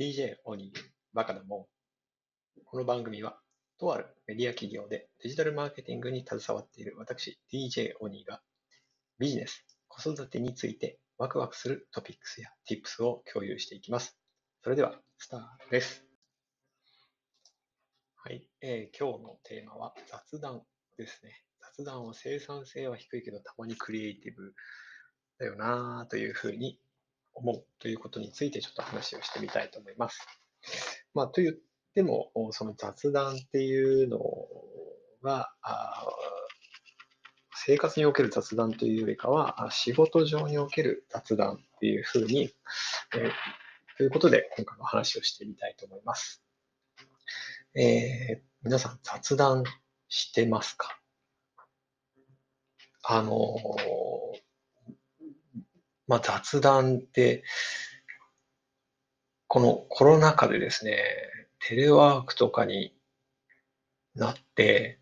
DJ オニーバカだもん。この番組は、とあるメディア企業でデジタルマーケティングに携わっている私、DJ オニーが、ビジネス、子育てについてワクワクするトピックスや Tips を共有していきます。それでは、スタートです。はい、えー、今日のテーマは雑談ですね。雑談は生産性は低いけど、たまにクリエイティブだよなというふうに思うということについてちょっと話をしてみたいと思います。まあ、と言っても、その雑談っていうのは、生活における雑談というよりかは、仕事上における雑談っていうふうに、えー、ということで今回の話をしてみたいと思います。えー、皆さん雑談してますか？あのーまあ、雑談って、このコロナ禍でですね、テレワークとかになって、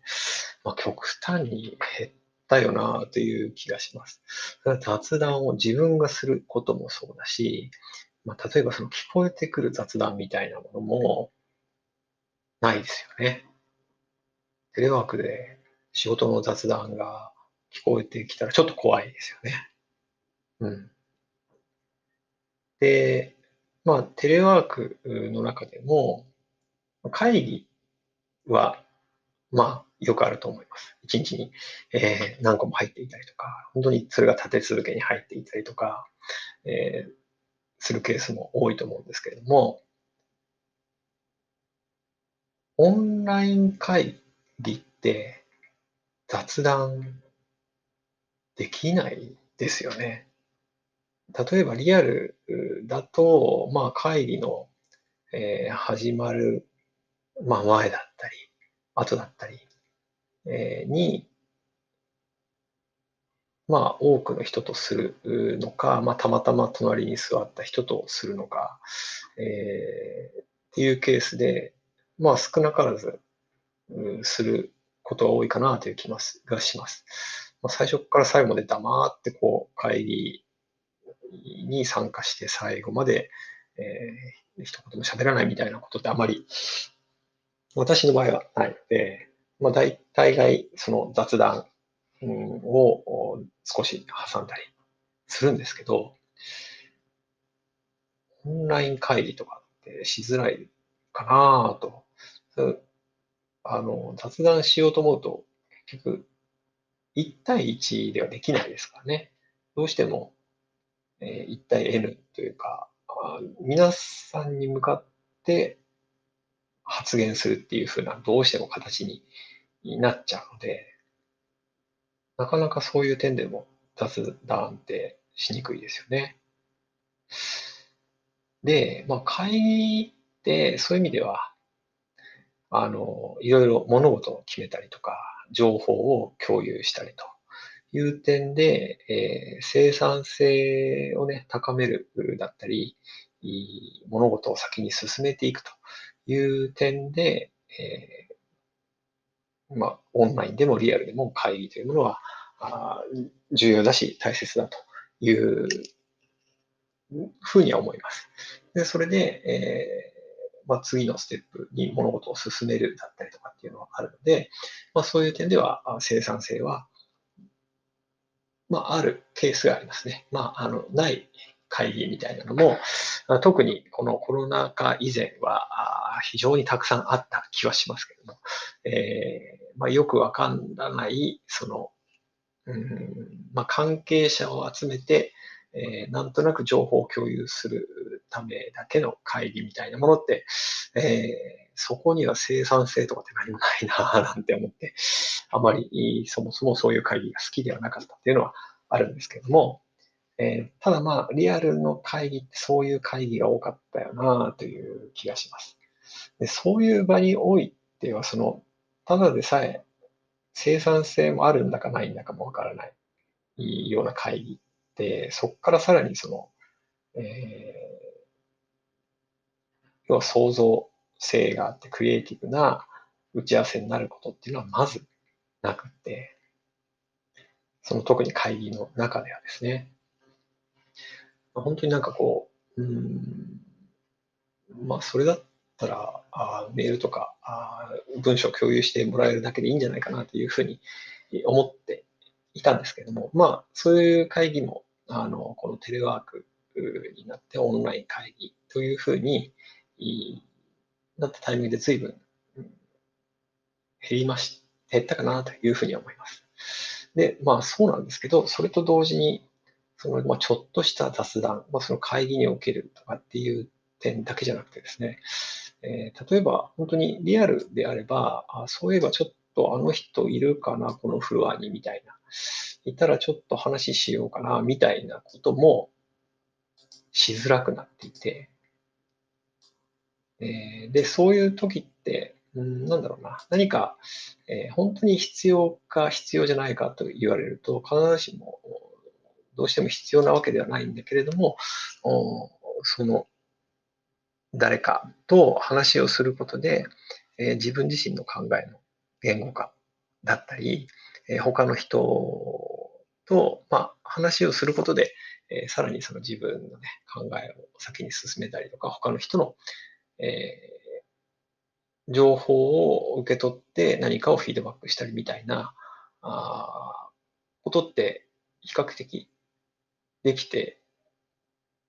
まあ、極端に減ったよなという気がします。雑談を自分がすることもそうだし、まあ、例えばその聞こえてくる雑談みたいなものもないですよね。テレワークで仕事の雑談が聞こえてきたらちょっと怖いですよね。うん。で、まあ、テレワークの中でも、会議は、まあ、よくあると思います。一日に、えー、何個も入っていたりとか、本当にそれが立て続けに入っていたりとか、えー、するケースも多いと思うんですけれども、オンライン会議って雑談できないですよね。例えばリアルだと、まあ、会議の、えー、始まる、まあ、前だったり、後だったり、えー、に、まあ、多くの人とするのか、まあ、たまたま隣に座った人とするのか、えー、っていうケースで、まあ、少なからず、することが多いかなという気がします。まあ、最初から最後まで黙ってこう会議に参加して最後まで、えー、一言も喋らないみたいなことってあまり、私の場合はないので、まあ、大体概その雑談を少し挟んだりするんですけど、オンライン会議とかってしづらいかなと。あの、雑談しようと思うと、結局、1対1ではできないですからね。どうしても、えー、1対 N というか、皆さんに向かって発言するっていうふうな、どうしても形になっちゃうので、なかなかそういう点でも雑談ってしにくいですよね。で、まあ、会議ってそういう意味では、あの、いろいろ物事を決めたりとか、情報を共有したりという点で、えー、生産性をね、高めるだったり、物事を先に進めていくという点で、えー、まあ、オンラインでもリアルでも会議というものは、あ重要だし大切だというふうには思います。でそれで、えーまあ、次のステップに物事を進めるだったりとかっていうのはあるので、まあ、そういう点では生産性はまあ、あるケースがありますね。まあ、あの、ない会議みたいなのも、特にこのコロナ禍以前は非常にたくさんあった気はしますけども、えー、まあ、よくわからない、その、うんまあ、関係者を集めて、えー、なんとなく情報を共有するためだけの会議みたいなものって、えーそこには生産性とかって何もないななんて思って、あまりそもそもそういう会議が好きではなかったっていうのはあるんですけども、えー、ただまあ、リアルの会議ってそういう会議が多かったよなという気がします。でそういう場においては、その、ただでさえ生産性もあるんだかないんだかもわからないような会議、そこからさらにその、えー、要は想像性があってクリエイティブな打ち合わせになることっていうのはまずなくて、その特に会議の中ではですね、本当になんかこう、うん、まあ、それだったら、あメールとかあ文章共有してもらえるだけでいいんじゃないかなというふうに思っていたんですけども、まあ、そういう会議も、あの、このテレワークになってオンライン会議というふうになったタイミングで随分減りまし、減ったかなというふうに思います。で、まあそうなんですけど、それと同時に、その、まあ、ちょっとした雑談、まあ、その会議におけるとかっていう点だけじゃなくてですね、えー、例えば本当にリアルであれば、あそういえばちょっとあの人いるかな、このフロアにみたいな。いたらちょっと話しようかな、みたいなこともしづらくなっていて、え、で、そういう時って、うん、なんだろうな、何か、え、本当に必要か必要じゃないかと言われると、必ずしもどうしても必要なわけではないんだけれども、その誰かと話をすることで、え、自分自身の考えの言語化だったり、え、他の人と、まあ、話をすることで、えー、さらにその自分の、ね、考えを先に進めたりとか、他の人の、えー、情報を受け取って何かをフィードバックしたりみたいなあことって比較的できて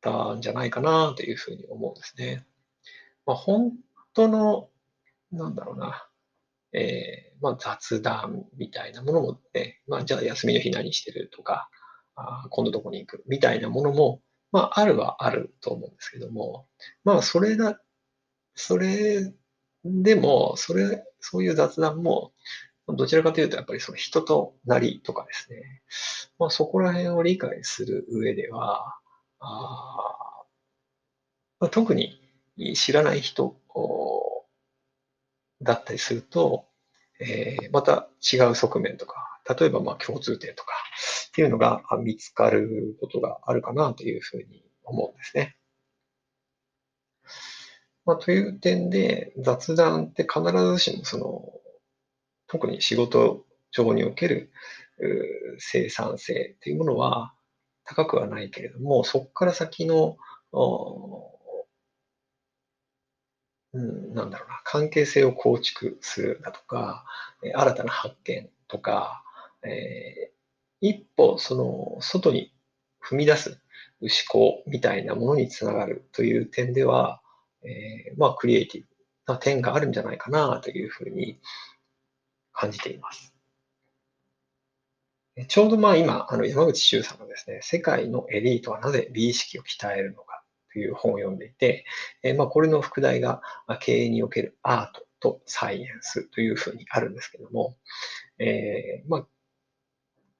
たんじゃないかなというふうに思うんですね。まあ、本当の、なんだろうな、えー、まあ、雑談みたいなものもね、まあ、じゃあ休みの日何してるとか、あ今度どこに行くみたいなものも、まあ、あるはあると思うんですけども、まあ、それだ、それでも、それ、そういう雑談も、どちらかというと、やっぱりその人となりとかですね、まあ、そこら辺を理解する上では、あまあ、特に知らない人だったりすると、えー、また違う側面とか、例えばまあ共通点とかっていうのが見つかることがあるかなというふうに思うんですね。まあ、という点で雑談って必ずしもその特に仕事上における生産性っていうものは高くはないけれども、そこから先のうん、なんだろうな、関係性を構築するだとか、新たな発見とか、えー、一歩その外に踏み出す思考みたいなものにつながるという点では、えー、まあクリエイティブな点があるんじゃないかなというふうに感じています。ちょうどまあ今、あの山口周さんがですね、世界のエリートはなぜ美意識を鍛えるのという本を読んでいて、えまあ、これの副題が、ま経営におけるアートとサイエンスというふうにあるんですけども、えー、まあ、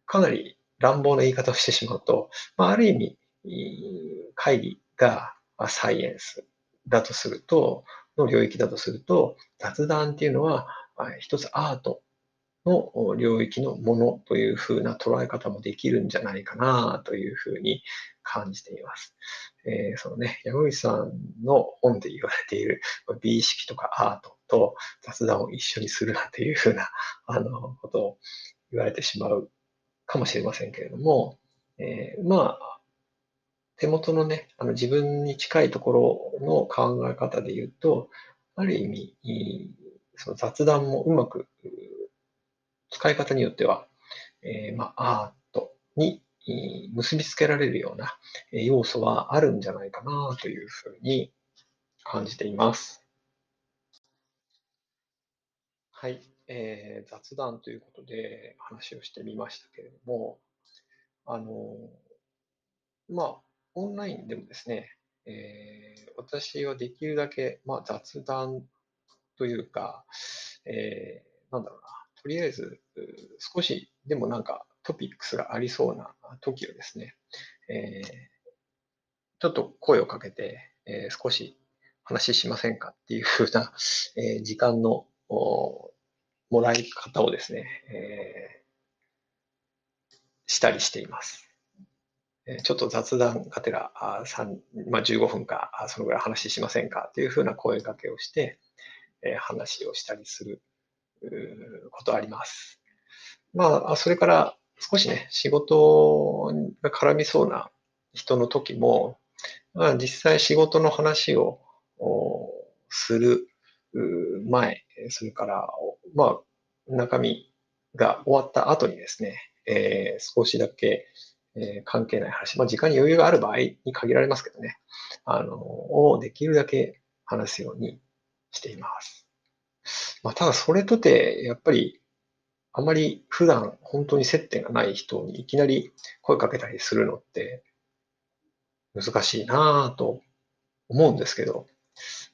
かなり乱暴な言い方をしてしまうと、まあ、ある意味、会議がサイエンスだとすると、の領域だとすると、雑談っていうのは、一つアートの領域のものというふうな捉え方もできるんじゃないかなというふうに感じています。えー、そのね、山口さんの本で言われている美意識とかアートと雑談を一緒にするなというふうな あのことを言われてしまうかもしれませんけれども、えー、まあ、手元のね、あの自分に近いところの考え方で言うと、ある意味、その雑談もうまく使い方によっては、えー、まあ、アートに結びつけられるような要素はあるんじゃないかなというふうに感じています。はい、えー、雑談ということで話をしてみましたけれども、あの、まあ、オンラインでもですね、えー、私はできるだけ、まあ、雑談というか、えー、なんだろうな、とりあえず少しでもなんかトピックスがありそうな時をですね、えー、ちょっと声をかけて、えー、少し話ししませんかっていうふうな、えー、時間のもらい方をですね、えー、したりしています。ちょっと雑談がてら、まあ、15分か、そのぐらい話しませんかというふうな声かけをして、え話をしたりすることあります。まあ、それから少しね、仕事が絡みそうな人の時も、まあ、実際仕事の話をする前、それから、まあ、中身が終わった後にですね、えー、少しだけ、えー、関係ない話、まあ、時間に余裕がある場合に限られますけどね、あの、をできるだけ話すようにしています。まあ、ただそれとて、やっぱり、あまり普段本当に接点がない人にいきなり声かけたりするのって難しいなぁと思うんですけど、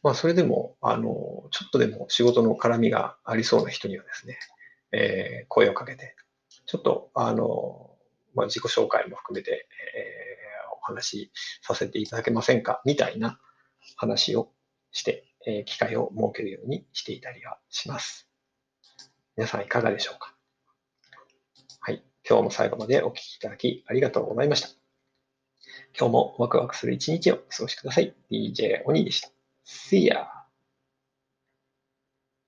まあそれでも、あの、ちょっとでも仕事の絡みがありそうな人にはですね、えー、声をかけて、ちょっと、あの、まあ自己紹介も含めて、えー、お話しさせていただけませんかみたいな話をして、えー、機会を設けるようにしていたりはします。皆さんいかがでしょうか？はい。今日も最後までお聞きいただきありがとうございました。今日もワクワクする一日をお過ごしください。DJ 鬼でした。See ya!